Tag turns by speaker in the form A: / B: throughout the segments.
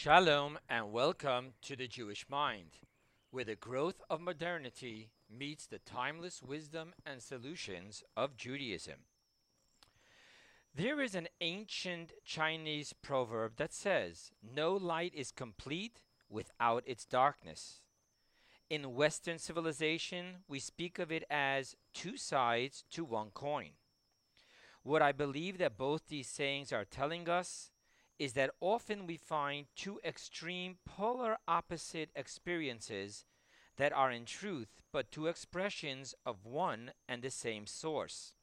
A: Shalom and welcome to the Jewish Mind, where the growth of modernity meets the timeless wisdom and solutions of Judaism. There is an ancient Chinese proverb that says, No light is complete without its darkness. In Western civilization, we speak of it as two sides to one coin. What I believe that both these sayings are telling us is that often we find two extreme polar opposite experiences that are in truth but two expressions of one and the same source.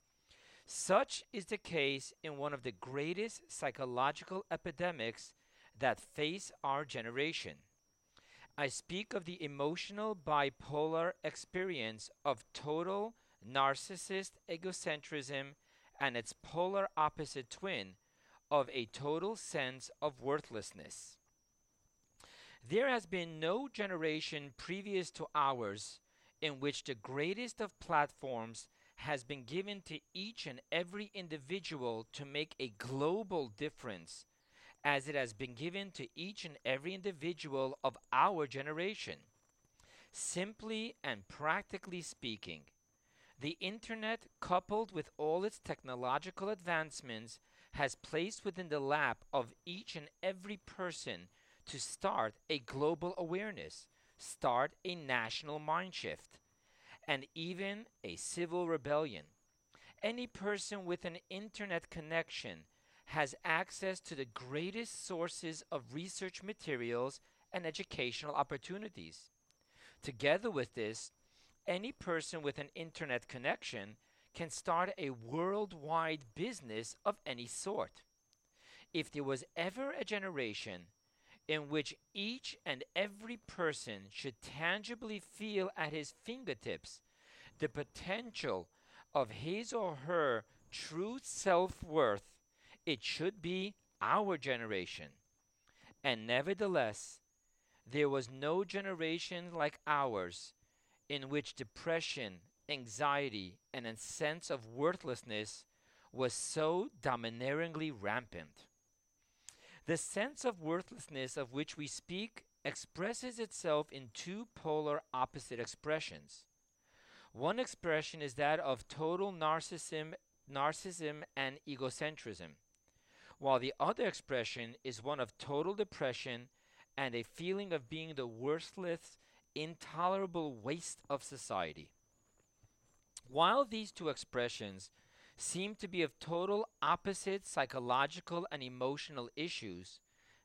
A: Such is the case in one of the greatest psychological epidemics that face our generation. I speak of the emotional bipolar experience of total narcissist egocentrism and its polar opposite twin of a total sense of worthlessness. There has been no generation previous to ours in which the greatest of platforms has been given to each and every individual to make a global difference, as it has been given to each and every individual of our generation. Simply and practically speaking, the internet, coupled with all its technological advancements, has placed within the lap of each and every person to start a global awareness, start a national mind shift, and even a civil rebellion. Any person with an internet connection has access to the greatest sources of research materials and educational opportunities. Together with this, any person with an internet connection can start a worldwide business of any sort. If there was ever a generation in which each and every person should tangibly feel at his fingertips the potential of his or her true self worth, it should be our generation. And nevertheless, there was no generation like ours in which depression, anxiety, and a sense of worthlessness was so domineeringly rampant. The sense of worthlessness of which we speak expresses itself in two polar opposite expressions. One expression is that of total narcissism, narcissism and egocentrism, while the other expression is one of total depression and a feeling of being the worthless, intolerable waste of society. While these two expressions seem to be of total opposite psychological and emotional issues,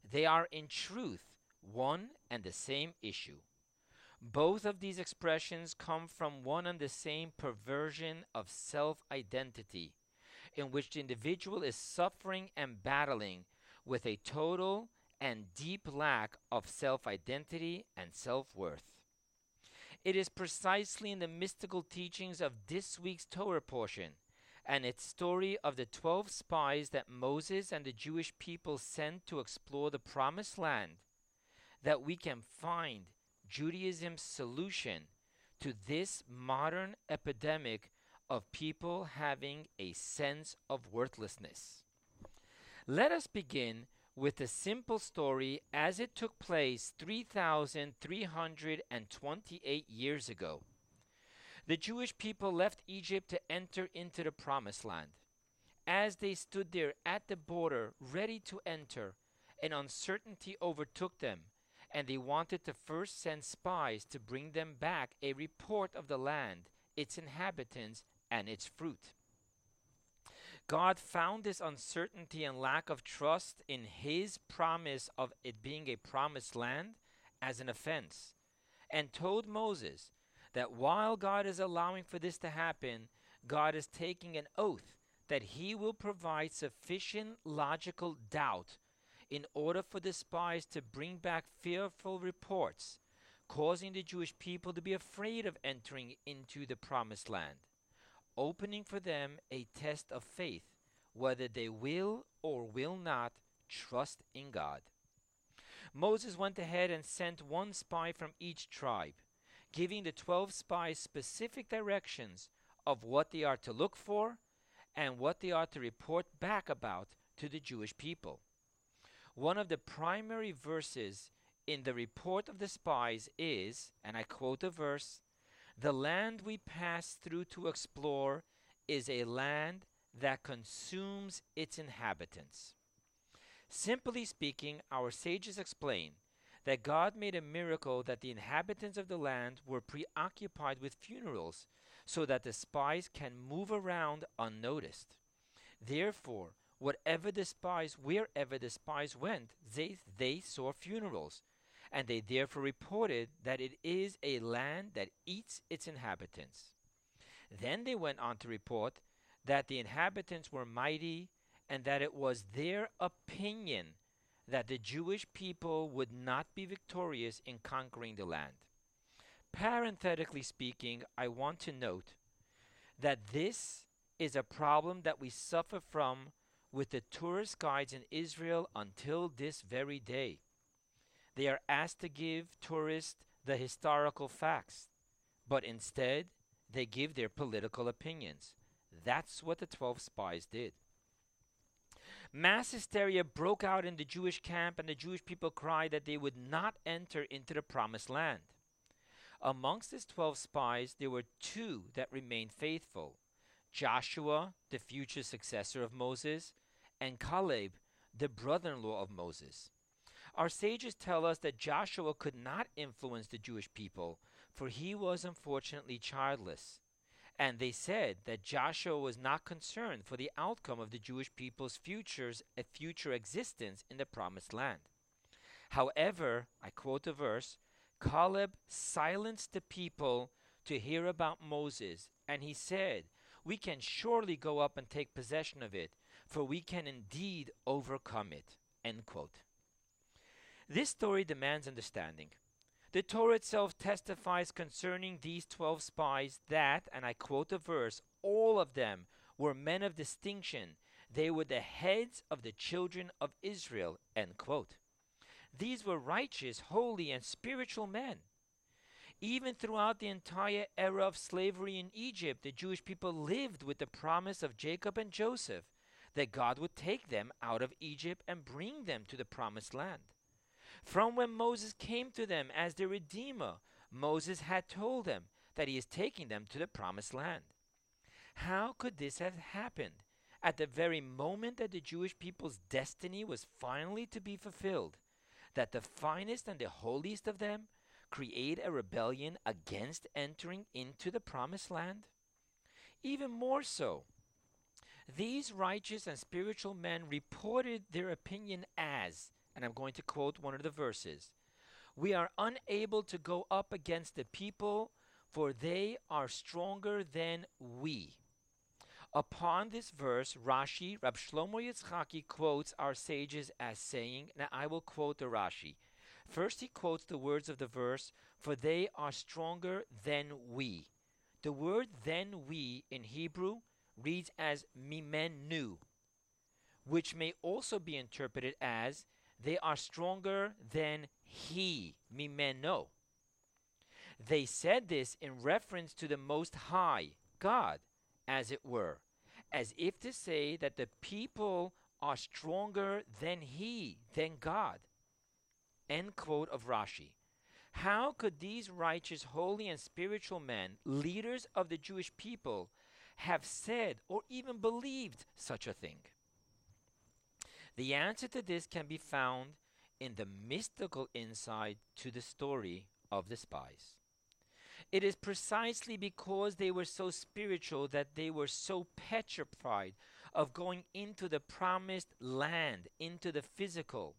A: they are in truth one and the same issue. Both of these expressions come from one and the same perversion of self identity, in which the individual is suffering and battling with a total and deep lack of self identity and self worth. It is precisely in the mystical teachings of this week's Torah portion and its story of the 12 spies that Moses and the Jewish people sent to explore the promised land that we can find Judaism's solution to this modern epidemic of people having a sense of worthlessness. Let us begin with a simple story as it took place 3,328 years ago. The Jewish people left Egypt to enter into the Promised Land. As they stood there at the border, ready to enter, an uncertainty overtook them, and they wanted to first send spies to bring them back a report of the land, its inhabitants, and its fruit. God found this uncertainty and lack of trust in his promise of it being a promised land as an offense and told Moses that while God is allowing for this to happen, God is taking an oath that he will provide sufficient logical doubt in order for the spies to bring back fearful reports, causing the Jewish people to be afraid of entering into the promised land opening for them a test of faith, whether they will or will not trust in God. Moses went ahead and sent one spy from each tribe, giving the 12 spies specific directions of what they are to look for and what they are to report back about to the Jewish people. one of the primary verses in the report of the spies is, and I quote a verse, the land we pass through to explore is a land that consumes its inhabitants. Simply speaking, our sages explain that God made a miracle that the inhabitants of the land were preoccupied with funerals so that the spies can move around unnoticed. Therefore, whatever the spies, wherever the spies went, they, they saw funerals, and they therefore reported that it is a land that eats its inhabitants. Then they went on to report that the inhabitants were mighty and that it was their opinion that the Jewish people would not be victorious in conquering the land. Parenthetically speaking, I want to note that this is a problem that we suffer from with the tourist guides in Israel until this very day. They are asked to give tourists the historical facts, but instead they give their political opinions. That's what the 12 spies did. Mass hysteria broke out in the Jewish camp, and the Jewish people cried that they would not enter into the promised land. Amongst his 12 spies, there were two that remained faithful Joshua, the future successor of Moses, and Caleb, the brother in law of Moses. Our sages tell us that Joshua could not influence the Jewish people, for he was unfortunately childless. And they said that Joshua was not concerned for the outcome of the Jewish people's futures, a future existence in the promised land. However, I quote a verse, Caleb silenced the people to hear about Moses, and he said, We can surely go up and take possession of it, for we can indeed overcome it. End quote. This story demands understanding. The Torah itself testifies concerning these 12 spies that, and I quote a verse, all of them were men of distinction. They were the heads of the children of Israel. End quote. These were righteous, holy, and spiritual men. Even throughout the entire era of slavery in Egypt, the Jewish people lived with the promise of Jacob and Joseph that God would take them out of Egypt and bring them to the promised land. From when Moses came to them as their Redeemer, Moses had told them that he is taking them to the promised land. How could this have happened at the very moment that the Jewish people's destiny was finally to be fulfilled? That the finest and the holiest of them create a rebellion against entering into the promised land? Even more so, these righteous and spiritual men reported their opinion as and I'm going to quote one of the verses We are unable to go up against the people, for they are stronger than we. Upon this verse, Rashi, Rab Shlomo Yitzchaki, quotes our sages as saying, and I will quote the Rashi. First, he quotes the words of the verse, for they are stronger than we. The word than we in Hebrew reads as mimenu, which may also be interpreted as they are stronger than he, mimeno. They said this in reference to the Most High, God, as it were, as if to say that the people are stronger than he, than God. End quote of Rashi. How could these righteous, holy, and spiritual men, leaders of the Jewish people, have said or even believed such a thing? The answer to this can be found in the mystical insight to the story of the spies. It is precisely because they were so spiritual that they were so petrified of going into the promised land, into the physical.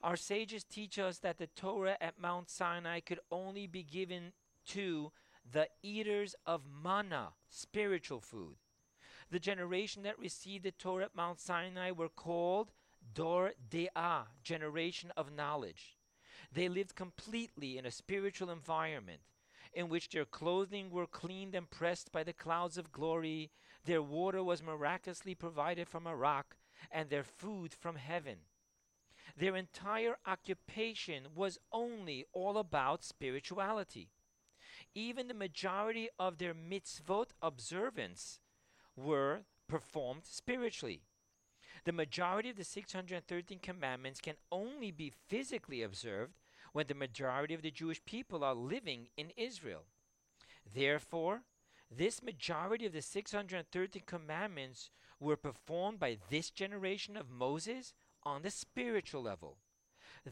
A: Our sages teach us that the Torah at Mount Sinai could only be given to the eaters of manna, spiritual food. The generation that received the Torah at Mount Sinai were called Dor De'ah, generation of knowledge. They lived completely in a spiritual environment in which their clothing were cleaned and pressed by the clouds of glory, their water was miraculously provided from a rock, and their food from heaven. Their entire occupation was only all about spirituality. Even the majority of their mitzvot observance were performed spiritually. The majority of the 613 commandments can only be physically observed when the majority of the Jewish people are living in Israel. Therefore, this majority of the 613 commandments were performed by this generation of Moses on the spiritual level.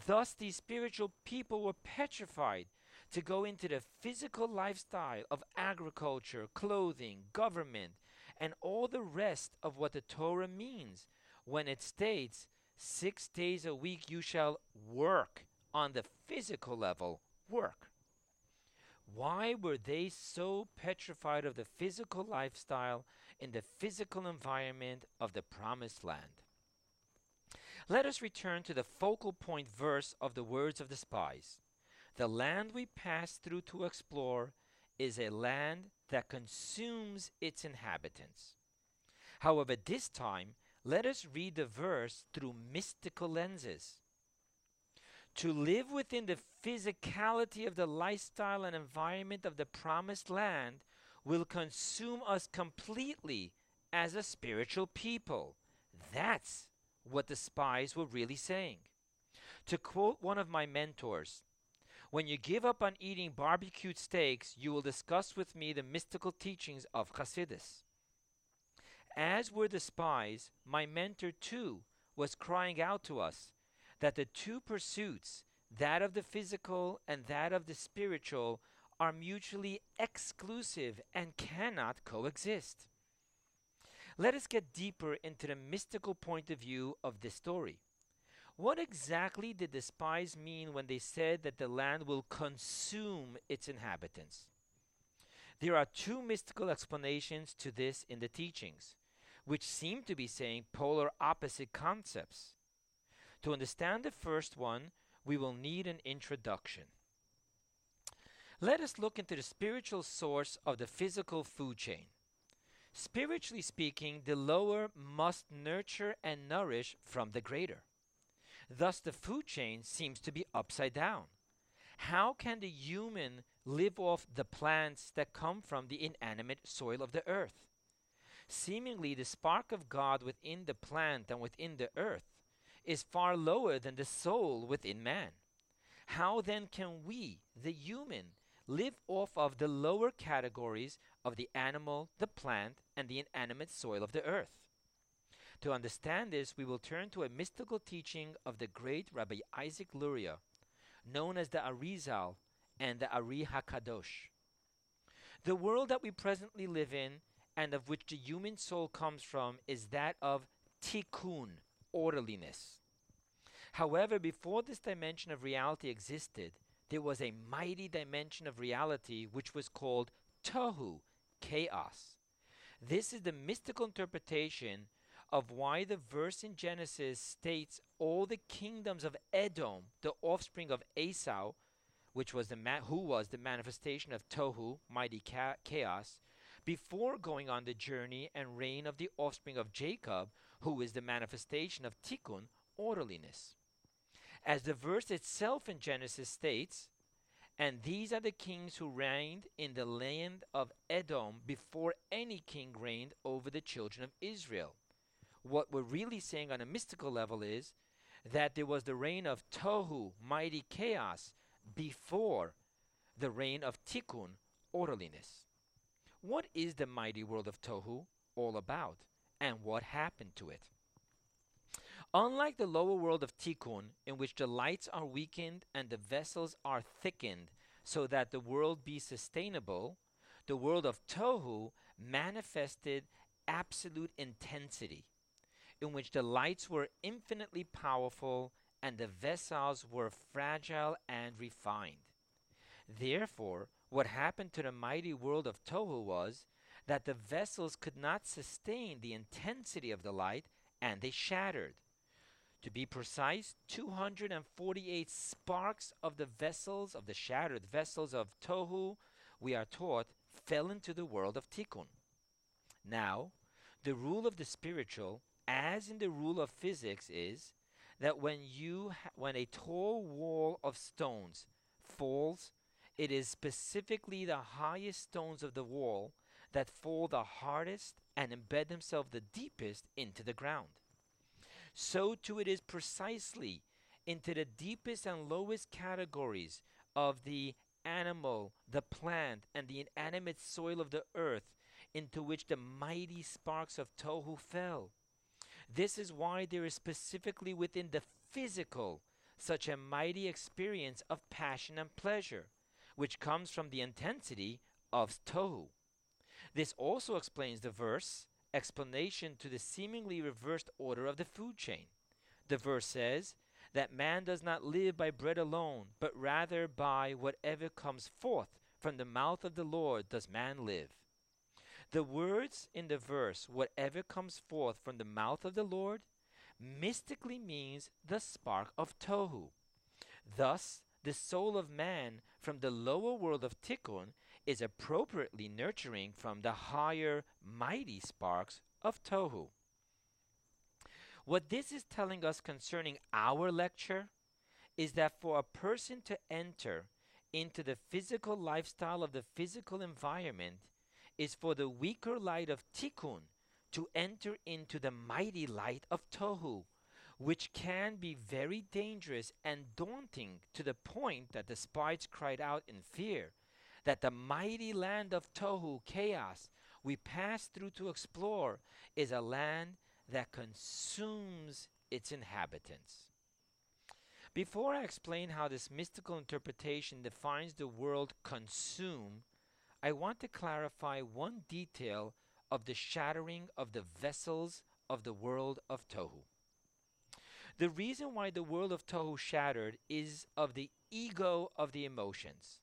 A: Thus, these spiritual people were petrified to go into the physical lifestyle of agriculture, clothing, government, and all the rest of what the Torah means when it states, Six days a week you shall work on the physical level, work. Why were they so petrified of the physical lifestyle in the physical environment of the promised land? Let us return to the focal point verse of the words of the spies. The land we pass through to explore is a land that consumes its inhabitants. However, this time, let us read the verse through mystical lenses. To live within the physicality of the lifestyle and environment of the promised land will consume us completely as a spiritual people. That's what the spies were really saying. To quote one of my mentors, when you give up on eating barbecued steaks, you will discuss with me the mystical teachings of Hasidus. As were the spies, my mentor too was crying out to us that the two pursuits, that of the physical and that of the spiritual, are mutually exclusive and cannot coexist. Let us get deeper into the mystical point of view of this story. What exactly did the spies mean when they said that the land will consume its inhabitants? There are two mystical explanations to this in the teachings, which seem to be saying polar opposite concepts. To understand the first one, we will need an introduction. Let us look into the spiritual source of the physical food chain. Spiritually speaking, the lower must nurture and nourish from the greater. Thus, the food chain seems to be upside down. How can the human live off the plants that come from the inanimate soil of the earth? Seemingly, the spark of God within the plant and within the earth is far lower than the soul within man. How then can we, the human, live off of the lower categories of the animal, the plant, and the inanimate soil of the earth. To understand this, we will turn to a mystical teaching of the great Rabbi Isaac Luria, known as the Arizal and the Ari HaKadosh. The world that we presently live in and of which the human soul comes from is that of tikkun, orderliness. However, before this dimension of reality existed, there was a mighty dimension of reality which was called tohu, chaos. This is the mystical interpretation of why the verse in Genesis states all the kingdoms of Edom, the offspring of Esau, which was the ma- who was the manifestation of tohu, mighty ca- chaos, before going on the journey and reign of the offspring of Jacob, who is the manifestation of tikkun, orderliness. As the verse itself in Genesis states, and these are the kings who reigned in the land of Edom before any king reigned over the children of Israel. What we're really saying on a mystical level is that there was the reign of Tohu, mighty chaos, before the reign of Tikkun, orderliness. What is the mighty world of Tohu all about, and what happened to it? Unlike the lower world of Tikkun, in which the lights are weakened and the vessels are thickened so that the world be sustainable, the world of Tohu manifested absolute intensity, in which the lights were infinitely powerful and the vessels were fragile and refined. Therefore, what happened to the mighty world of Tohu was that the vessels could not sustain the intensity of the light and they shattered. To be precise, 248 sparks of the vessels, of the shattered vessels of Tohu, we are taught, fell into the world of Tikkun. Now, the rule of the spiritual, as in the rule of physics, is that when you ha- when a tall wall of stones falls, it is specifically the highest stones of the wall that fall the hardest and embed themselves the deepest into the ground. so too it is precisely into the deepest and lowest categories of the animal, the plant, and the inanimate soil of the earth into which the mighty sparks of Tohu fell. This is why there is specifically within the physical such a mighty experience of passion and pleasure, which comes from the intensity of Tohu. This also explains the verse explanation to the seemingly reversed order of the food chain. The verse says that man does not live by bread alone, but rather by whatever comes forth from the mouth of the Lord does man live. The words in the verse, whatever comes forth from the mouth of the Lord, mystically means the spark of Tohu. Thus, the soul of man from the lower world of Tikkun is appropriately nurturing from the higher, mighty sparks of Tohu. What this is telling us concerning our lecture is that for a person to enter into the physical lifestyle of the physical environment is for the weaker light of Tikkun to enter into the mighty light of Tohu, which can be very dangerous and daunting to the point that the spies cried out in fear that the mighty land of Tohu, chaos, we pass through to explore is a land that consumes its inhabitants. Before I explain how this mystical interpretation defines the word consume, I want to clarify one detail of the shattering of the vessels of the world of Tohu. The reason why the world of Tohu shattered is of the ego of the emotions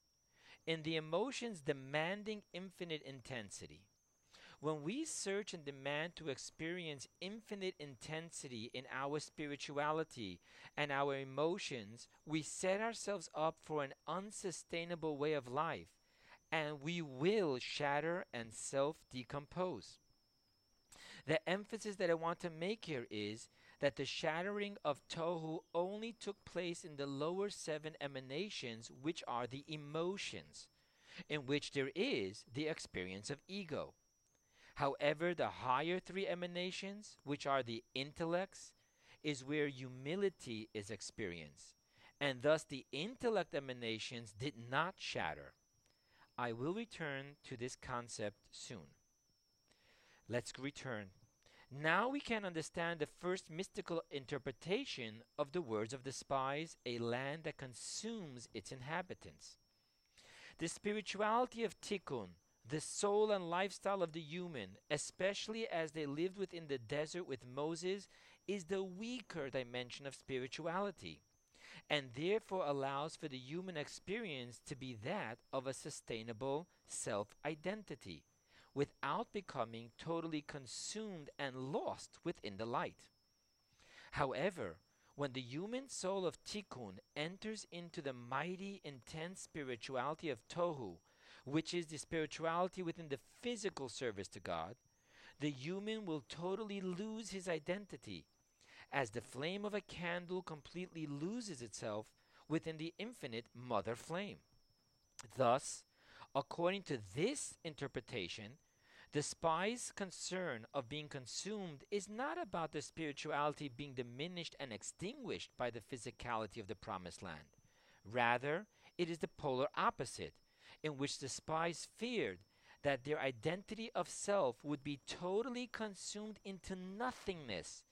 A: in the emotions demanding infinite intensity. When we search and demand to experience infinite intensity in our spirituality and our emotions, we set ourselves up for an unsustainable way of life and we will shatter and self decompose. The emphasis that I want to make here is that the shattering of Tohu only took place in the lower seven emanations, which are the emotions, in which there is the experience of ego. However, the higher three emanations, which are the intellects, is where humility is experienced, and thus the intellect emanations did not shatter. I will return to this concept soon. Let's return now we can understand the first mystical interpretation of the words of the spies, a land that consumes its inhabitants. The spirituality of Tikkun, the soul and lifestyle of the human, especially as they lived within the desert with Moses, is the weaker dimension of spirituality, and therefore allows for the human experience to be that of a sustainable self identity without becoming totally consumed and lost within the light. However, when the human soul of Tikkun enters into the mighty, intense spirituality of Tohu, which is the spirituality within the physical service to God, the human will totally lose his identity, as the flame of a candle completely loses itself within the infinite mother flame. Thus, According to this interpretation, the spy's concern of being consumed is not about the spirituality being diminished and extinguished by the physicality of the promised land. Rather, it is the polar opposite, in which the spies feared that their identity of self would be totally consumed into nothingness,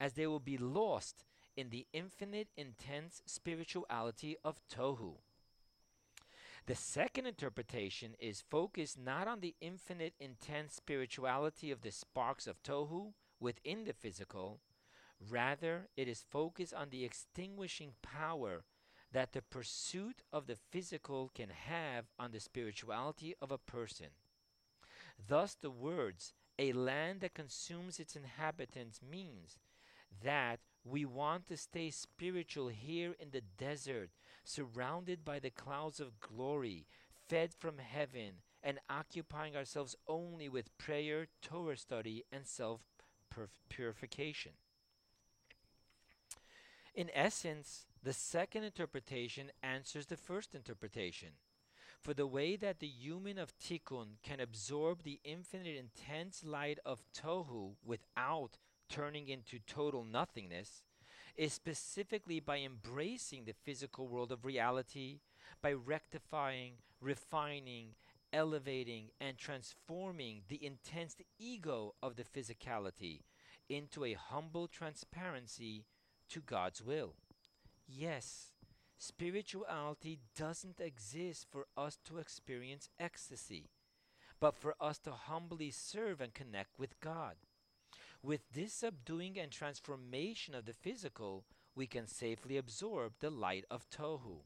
A: as they will be lost in the infinite, intense spirituality of Tohu. The second interpretation is focused not on the infinite intense spirituality of the sparks of Tohu within the physical, rather, it is focused on the extinguishing power that the pursuit of the physical can have on the spirituality of a person. Thus, the words, a land that consumes its inhabitants, means that we want to stay spiritual here in the desert surrounded by the clouds of glory, fed from heaven, and occupying ourselves only with prayer, Torah study, and self purification. In essence, the second interpretation answers the first interpretation. For the way that the human of Tikkun can absorb the infinite intense light of Tohu without turning into total nothingness, is specifically by embracing the physical world of reality, by rectifying, refining, elevating, and transforming the intense ego of the physicality into a humble transparency to God's will. Yes, spirituality doesn't exist for us to experience ecstasy, but for us to humbly serve and connect with God. With this subduing and transformation of the physical, we can safely absorb the light of Tohu.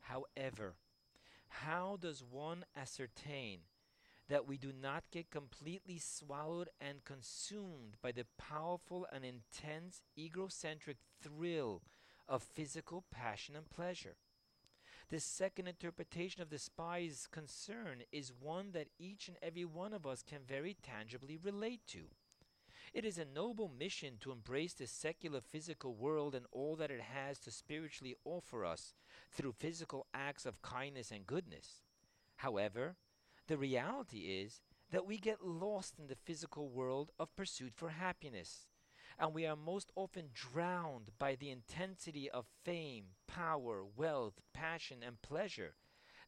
A: However, how does one ascertain that we do not get completely swallowed and consumed by the powerful and intense egocentric thrill of physical passion and pleasure. The second interpretation of the spy's concern is one that each and every one of us can very tangibly relate to. It is a noble mission to embrace the secular physical world and all that it has to spiritually offer us through physical acts of kindness and goodness. However, the reality is that we get lost in the physical world of pursuit for happiness, and we are most often drowned by the intensity of fame, power, wealth, passion, and pleasure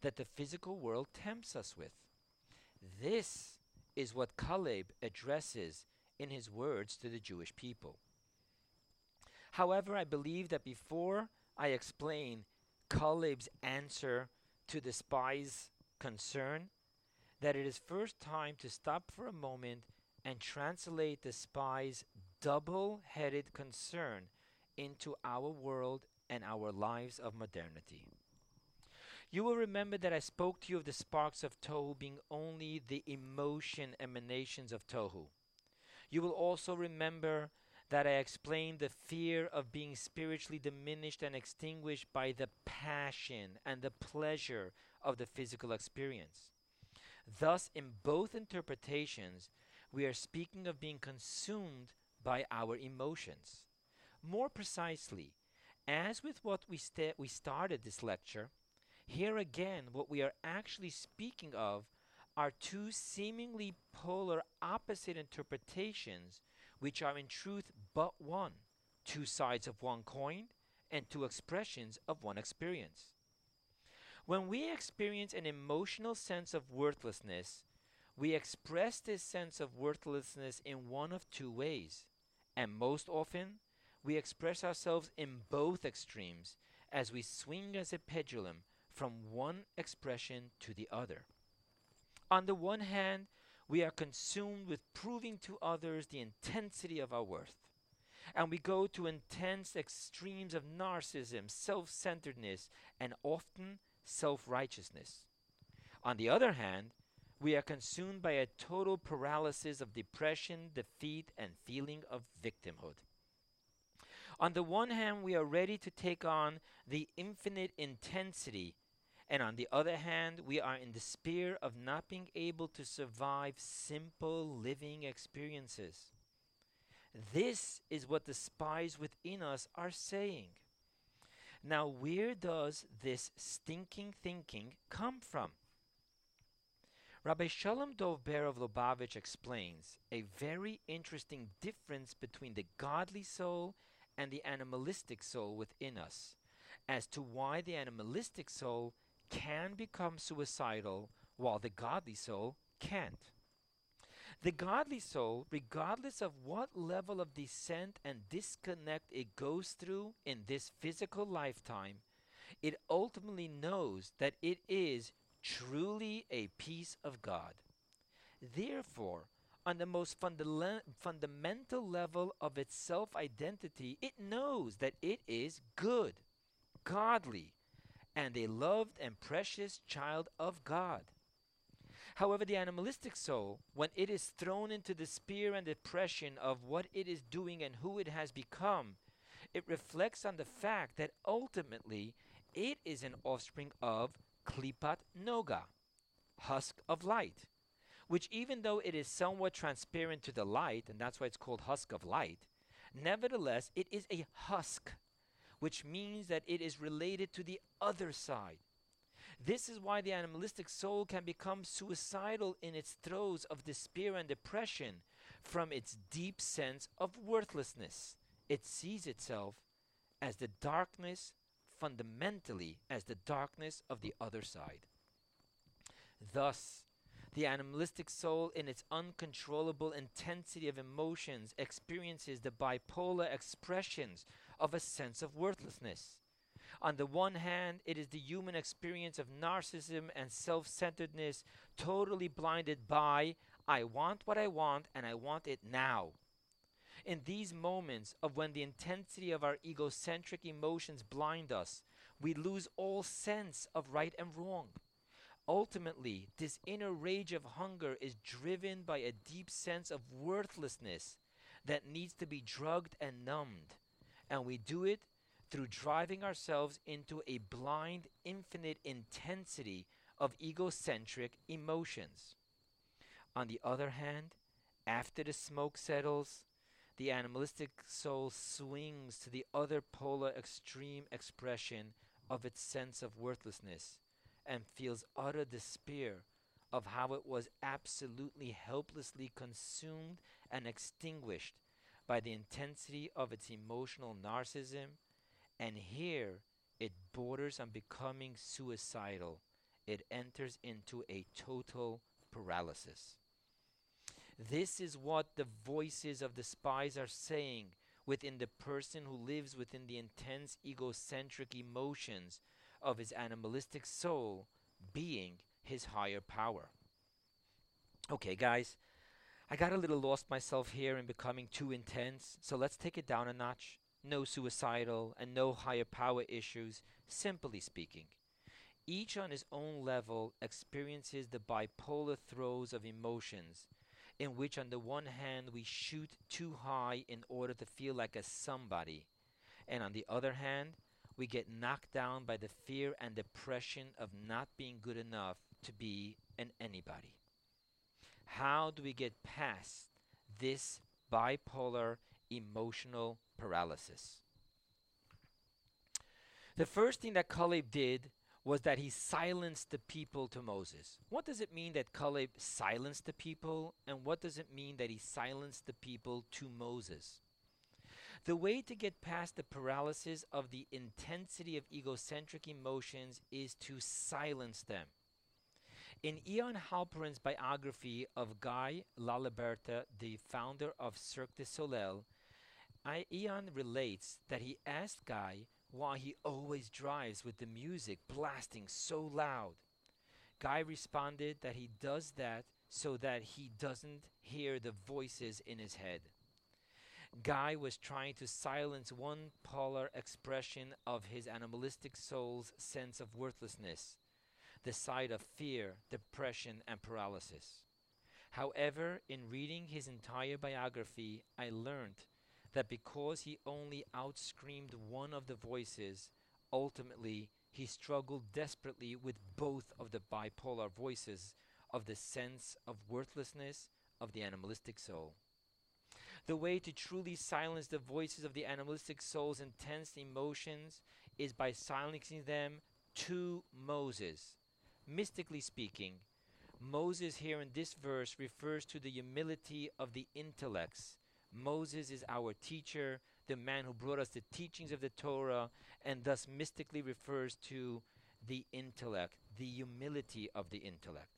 A: that the physical world tempts us with. This is what Caleb addresses in his words to the Jewish people. However, I believe that before I explain Caleb's answer to the spy's concern, that it is first time to stop for a moment and translate the spy's double headed concern into our world and our lives of modernity. You will remember that I spoke to you of the sparks of Tohu being only the emotion emanations of Tohu. You will also remember that I explained the fear of being spiritually diminished and extinguished by the passion and the pleasure of the physical experience. Thus, in both interpretations, we are speaking of being consumed by our emotions. More precisely, as with what we, sta- we started this lecture, here again, what we are actually speaking of are two seemingly polar opposite interpretations, which are in truth but one, two sides of one coin, and two expressions of one experience. When we experience an emotional sense of worthlessness, we express this sense of worthlessness in one of two ways. And most often, we express ourselves in both extremes as we swing as a pendulum from one expression to the other. On the one hand, we are consumed with proving to others the intensity of our worth. And we go to intense extremes of narcissism, self centeredness, and often self righteousness. On the other hand, we are consumed by a total paralysis of depression, defeat, and feeling of victimhood. On the one hand, we are ready to take on the infinite intensity, and on the other hand, we are in despair of not being able to survive simple living experiences. This is what the spies within us are saying. Now, where does this stinking thinking come from? Rabbi Shalom Dov Ber of Lubavitch explains a very interesting difference between the godly soul and the animalistic soul within us, as to why the animalistic soul can become suicidal while the godly soul can't. The godly soul, regardless of what level of descent and disconnect it goes through in this physical lifetime, it ultimately knows that it is truly a piece of God. Therefore, on the most fundamental level of its self identity, it knows that it is good, godly, and a loved and precious child of God. However, the animalistic soul, when it is thrown into the despair and depression of what it is doing and who it has become, it reflects on the fact that ultimately it is an offspring of Klipat Noga, husk of light, which even though it is somewhat transparent to the light, and that's why it's called husk of light, nevertheless it is a husk, which means that it is related to the other side. This is why the animalistic soul can become suicidal in its throes of despair and depression, from its deep sense of worthlessness. It sees itself as the darkness, fundamentally as the darkness of the other side. Thus, the animalistic soul, in its uncontrollable intensity of emotions, experiences the bipolar expressions of a sense of worthlessness. On the one hand, it is the human experience of narcissism and self centeredness totally blinded by, I want what I want and I want it now. In these moments of when the intensity of our egocentric emotions blind us, we lose all sense of right and wrong. Ultimately, this inner rage of hunger is driven by a deep sense of worthlessness that needs to be drugged and numbed. And we do it through driving ourselves into a blind, infinite intensity of egocentric emotions. On the other hand, after the smoke settles, the animalistic soul swings to the other polar extreme expression of its sense of worthlessness and feels utter despair of how it was absolutely helplessly consumed and extinguished by the intensity of its emotional narcissism, and here it borders on becoming suicidal. It enters into a total paralysis. This is what the voices of the spies are saying within the person who lives within the intense egocentric emotions of his animalistic soul being his higher power. Okay, guys, I got a little lost myself here in becoming too intense, so let's take it down a notch. No suicidal and no higher power issues, simply speaking. Each on his own level experiences the bipolar throes of emotions, in which, on the one hand, we shoot too high in order to feel like a somebody, and on the other hand, we get knocked down by the fear and depression of not being good enough to be an anybody. How do we get past this bipolar emotional paralysis? The first thing that Caleb did was that he silenced the people to Moses. What does it mean that Caleb silenced the people? And what does it mean that he silenced the people to Moses? The way to get past the paralysis of the intensity of egocentric emotions is to silence them. In Ian Halperin's biography of Guy Laliberté, the founder of Cirque du Soleil, I, Ian relates that he asked Guy why he always drives with the music blasting so loud. Guy responded that he does that so that he doesn't hear the voices in his head. Guy was trying to silence one polar expression of his animalistic soul's sense of worthlessness, the side of fear, depression, and paralysis. However, in reading his entire biography, I learned that because he only outscreamed one of the voices, ultimately he struggled desperately with both of the bipolar voices of the sense of worthlessness of the animalistic soul. The way to truly silence the voices of the animalistic soul's intense emotions is by silencing them to Moses. Mystically speaking, Moses here in this verse refers to the humility of the intellects. Moses is our teacher, the man who brought us the teachings of the Torah, and thus mystically refers to the intellect, the humility of the intellect.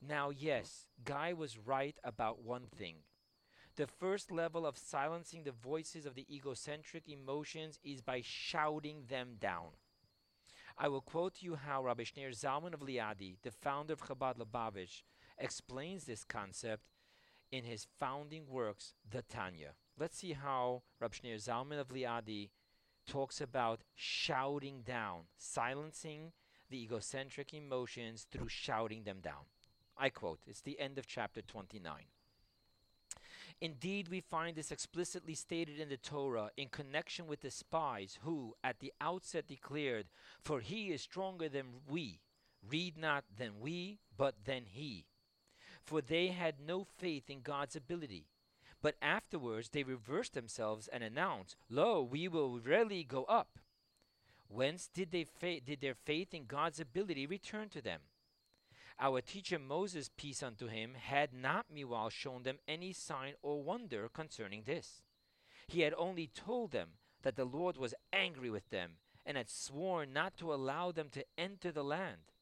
A: Now, yes, Guy was right about one thing. The first level of silencing the voices of the egocentric emotions is by shouting them down. I will quote to you how Rabbi Shneur Zalman of Liadi, the founder of Chabad Lubavitch, explains this concept in his founding works, the Tanya. Let's see how Rabbi Shneur Zalman of Liadi talks about shouting down, silencing the egocentric emotions through shouting them down. I quote, it's the end of chapter 29. Indeed, we find this explicitly stated in the Torah in connection with the spies who, at the outset, declared, For he is stronger than we. Read not than we, but than he. For they had no faith in God's ability. But afterwards they reversed themselves and announced, Lo, we will really go up. Whence did, they fa- did their faith in God's ability return to them? Our teacher Moses, peace unto him, had not meanwhile shown them any sign or wonder concerning this. He had only told them that the Lord was angry with them and had sworn not to allow them to enter the land.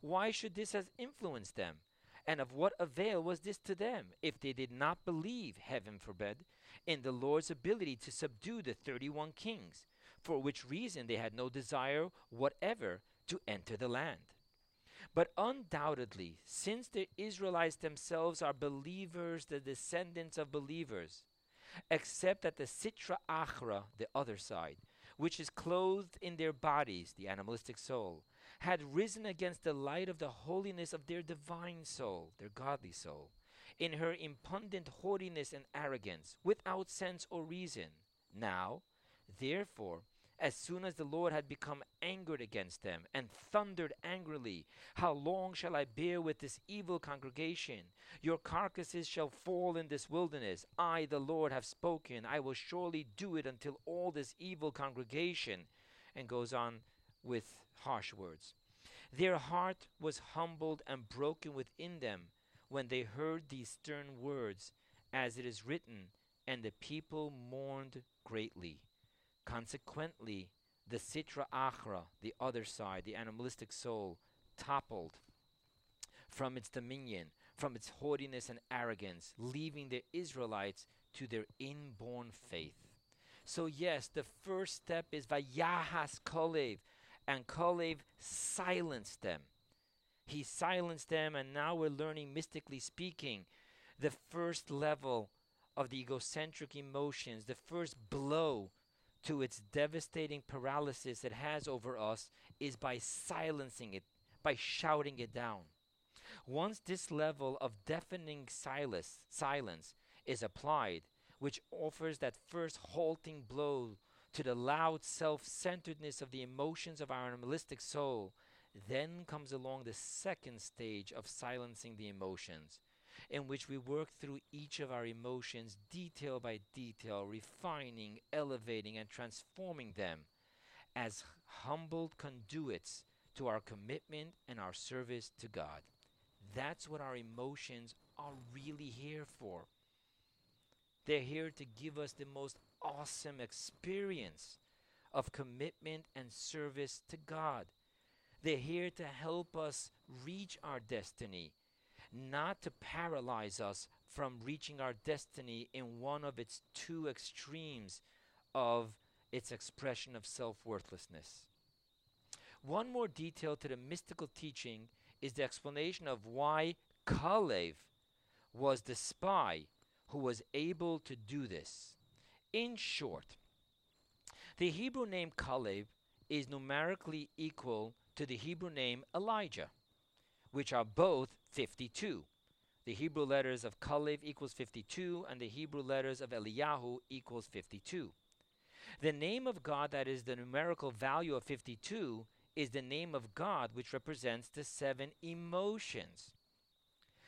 A: Why should this have influenced them? And of what avail was this to them if they did not believe, heaven forbid, in the Lord's ability to subdue the thirty one kings, for which reason they had no desire whatever to enter the land? But undoubtedly, since the Israelites themselves are believers, the descendants of believers, except that the Sitra Achra, the other side, which is clothed in their bodies, the animalistic soul, had risen against the light of the holiness of their divine soul, their godly soul, in her impudent haughtiness and arrogance, without sense or reason. Now, therefore, as soon as the Lord had become angered against them, and thundered angrily, How long shall I bear with this evil congregation? Your carcasses shall fall in this wilderness. I, the Lord, have spoken. I will surely do it until all this evil congregation. And goes on with harsh words. Their heart was humbled and broken within them when they heard these stern words, as it is written, and the people mourned greatly. Consequently, the Sitra Achra, the other side, the animalistic soul, toppled from its dominion, from its haughtiness and arrogance, leaving the Israelites to their inborn faith. So, yes, the first step is Vayahas Kolev, and Kolev silenced them. He silenced them, and now we're learning, mystically speaking, the first level of the egocentric emotions, the first blow to its devastating paralysis it has over us is by silencing it, by shouting it down. Once this level of deafening silence, silence is applied, which offers that first halting blow to the loud self centeredness of the emotions of our animalistic soul, then comes along the second stage of silencing the emotions, in which we work through each of our emotions detail by detail, refining, elevating, and transforming them as humbled conduits to our commitment and our service to God. That's what our emotions are really here for. They're here to give us the most awesome experience of commitment and service to God. They're here to help us reach our destiny, not to paralyze us from reaching our destiny in one of its two extremes of its expression of self worthlessness. One more detail to the mystical teaching is the explanation of why Kalev was the spy who was able to do this. In short, the Hebrew name Kalev is numerically equal to the Hebrew name Elijah, which are both 52. The Hebrew letters of Kalev equals 52, and the Hebrew letters of Eliyahu equals 52. The name of God that is the numerical value of 52 is the name of God which represents the seven emotions.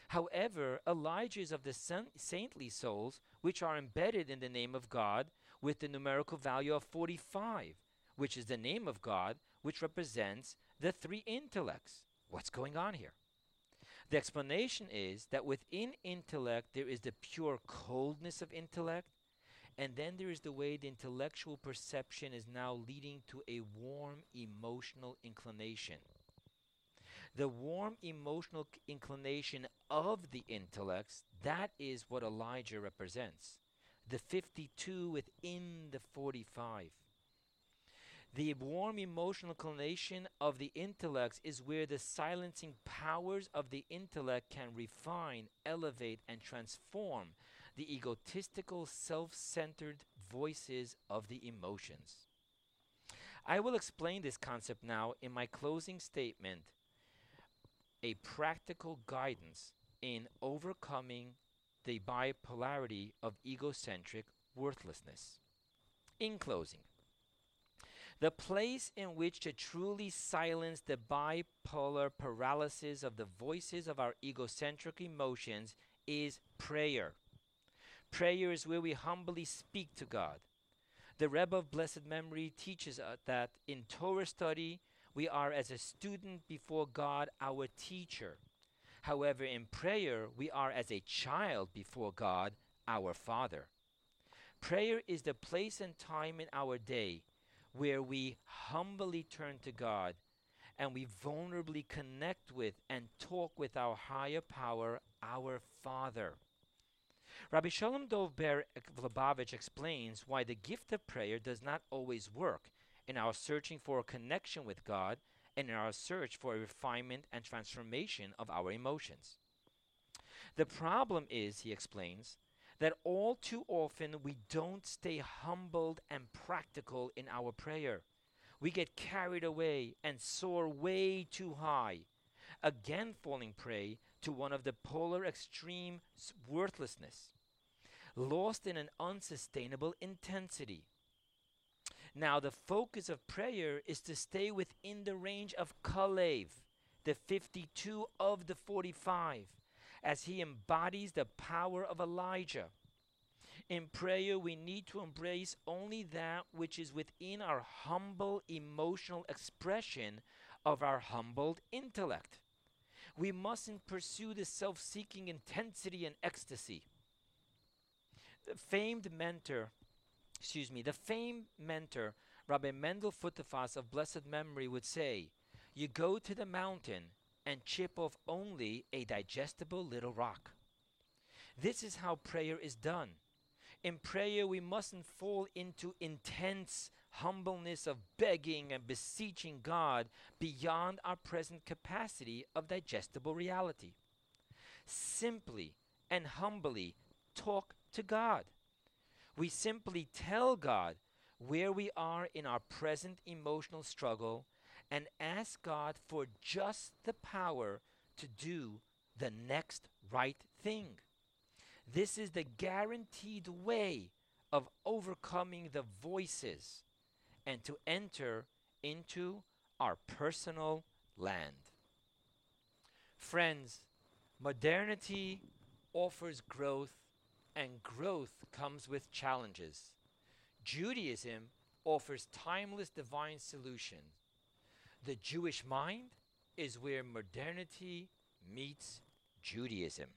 A: However, Elijah is of the saintly souls which are embedded in the name of God with the numerical value of 45, which is the name of God which represents the three intellects. What's going on here? The explanation is that within intellect there is the pure coldness of intellect, and then there is the way the intellectual perception is now leading to a warm emotional inclination. The warm emotional inclination of the intellects, that is what Elijah represents. The 52 within the 45. The warm emotional inclination of the intellects is where the silencing powers of the intellect can refine, elevate, and transform the egotistical, self centered voices of the emotions. I will explain this concept now in my closing statement a practical guidance in overcoming the bipolarity of egocentric worthlessness. In closing, the place in which to truly silence the bipolar paralysis of the voices of our egocentric emotions is prayer. Prayer is where we humbly speak to God. The Rebbe of Blessed Memory teaches us that in Torah study, we are as a student before God, our teacher. However, in prayer, we are as a child before God, our Father. Prayer is the place and time in our day where we humbly turn to God and we vulnerably connect with and talk with our higher power, our Father. Rabbi Shalom Dov Ber Lubavitch explains why the gift of prayer does not always work in our searching for a connection with God and in our search for a refinement and transformation of our emotions. The problem is, he explains, that all too often we don't stay humbled and practical in our prayer. We get carried away and soar way too high, again falling prey to one of the polar extremes worthlessness, lost in an unsustainable intensity. Now, the focus of prayer is to stay within the range of Kalev, the 52 of the 45, as he embodies the power of Elijah. In prayer, we need to embrace only that which is within our humble emotional expression of our humbled intellect. We mustn't pursue the self seeking intensity and ecstasy. The famed mentor excuse me, the famed mentor, Rabbi Mendel Futerfas of blessed memory, would say, You go to the mountain and chip off only a digestible little rock. This is how prayer is done. In prayer, we mustn't fall into intense humbleness of begging and beseeching God beyond our present capacity of digestible reality. Simply and humbly talk to God. We simply tell God where we are in our present emotional struggle and ask God for just the power to do the next right thing. This is the guaranteed way of overcoming the voices and to enter into our personal land. Friends, modernity offers growth and growth comes with challenges. Judaism offers timeless divine solution. The Jewish mind is where modernity meets Judaism.